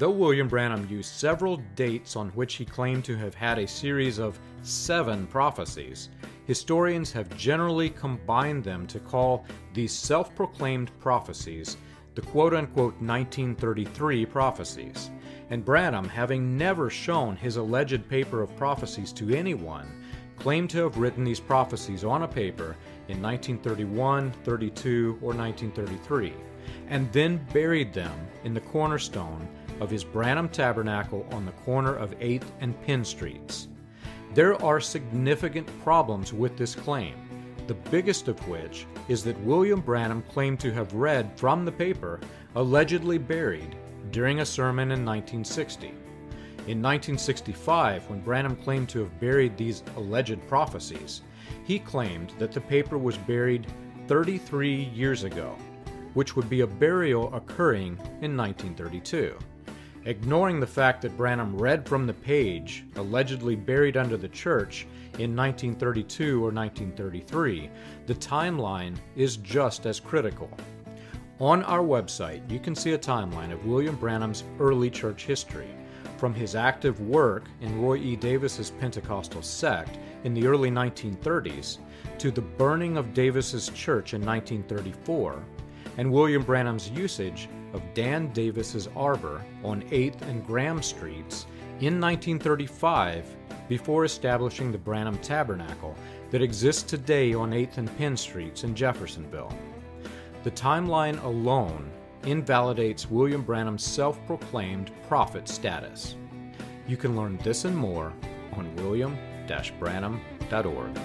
Though William Branham used several dates on which he claimed to have had a series of seven prophecies, historians have generally combined them to call these self proclaimed prophecies the quote unquote 1933 prophecies. And Branham, having never shown his alleged paper of prophecies to anyone, claimed to have written these prophecies on a paper in 1931, 32, or 1933, and then buried them in the cornerstone of his Branham Tabernacle on the corner of 8th and Penn Streets. There are significant problems with this claim, the biggest of which is that William Branham claimed to have read from the paper allegedly buried during a sermon in 1960. In 1965, when Branham claimed to have buried these alleged prophecies, he claimed that the paper was buried 33 years ago, which would be a burial occurring in 1932. Ignoring the fact that Branham read from the page, allegedly buried under the church, in 1932 or 1933, the timeline is just as critical. On our website, you can see a timeline of William Branham's early church history, from his active work in Roy E. Davis's Pentecostal sect in the early 1930s to the burning of Davis's church in 1934, and William Branham's usage of Dan Davis's arbor on 8th and Graham Streets in 1935 before establishing the Branham Tabernacle that exists today on 8th and Penn Streets in Jeffersonville. The timeline alone invalidates William Branham's self proclaimed prophet status. You can learn this and more on william branham.org.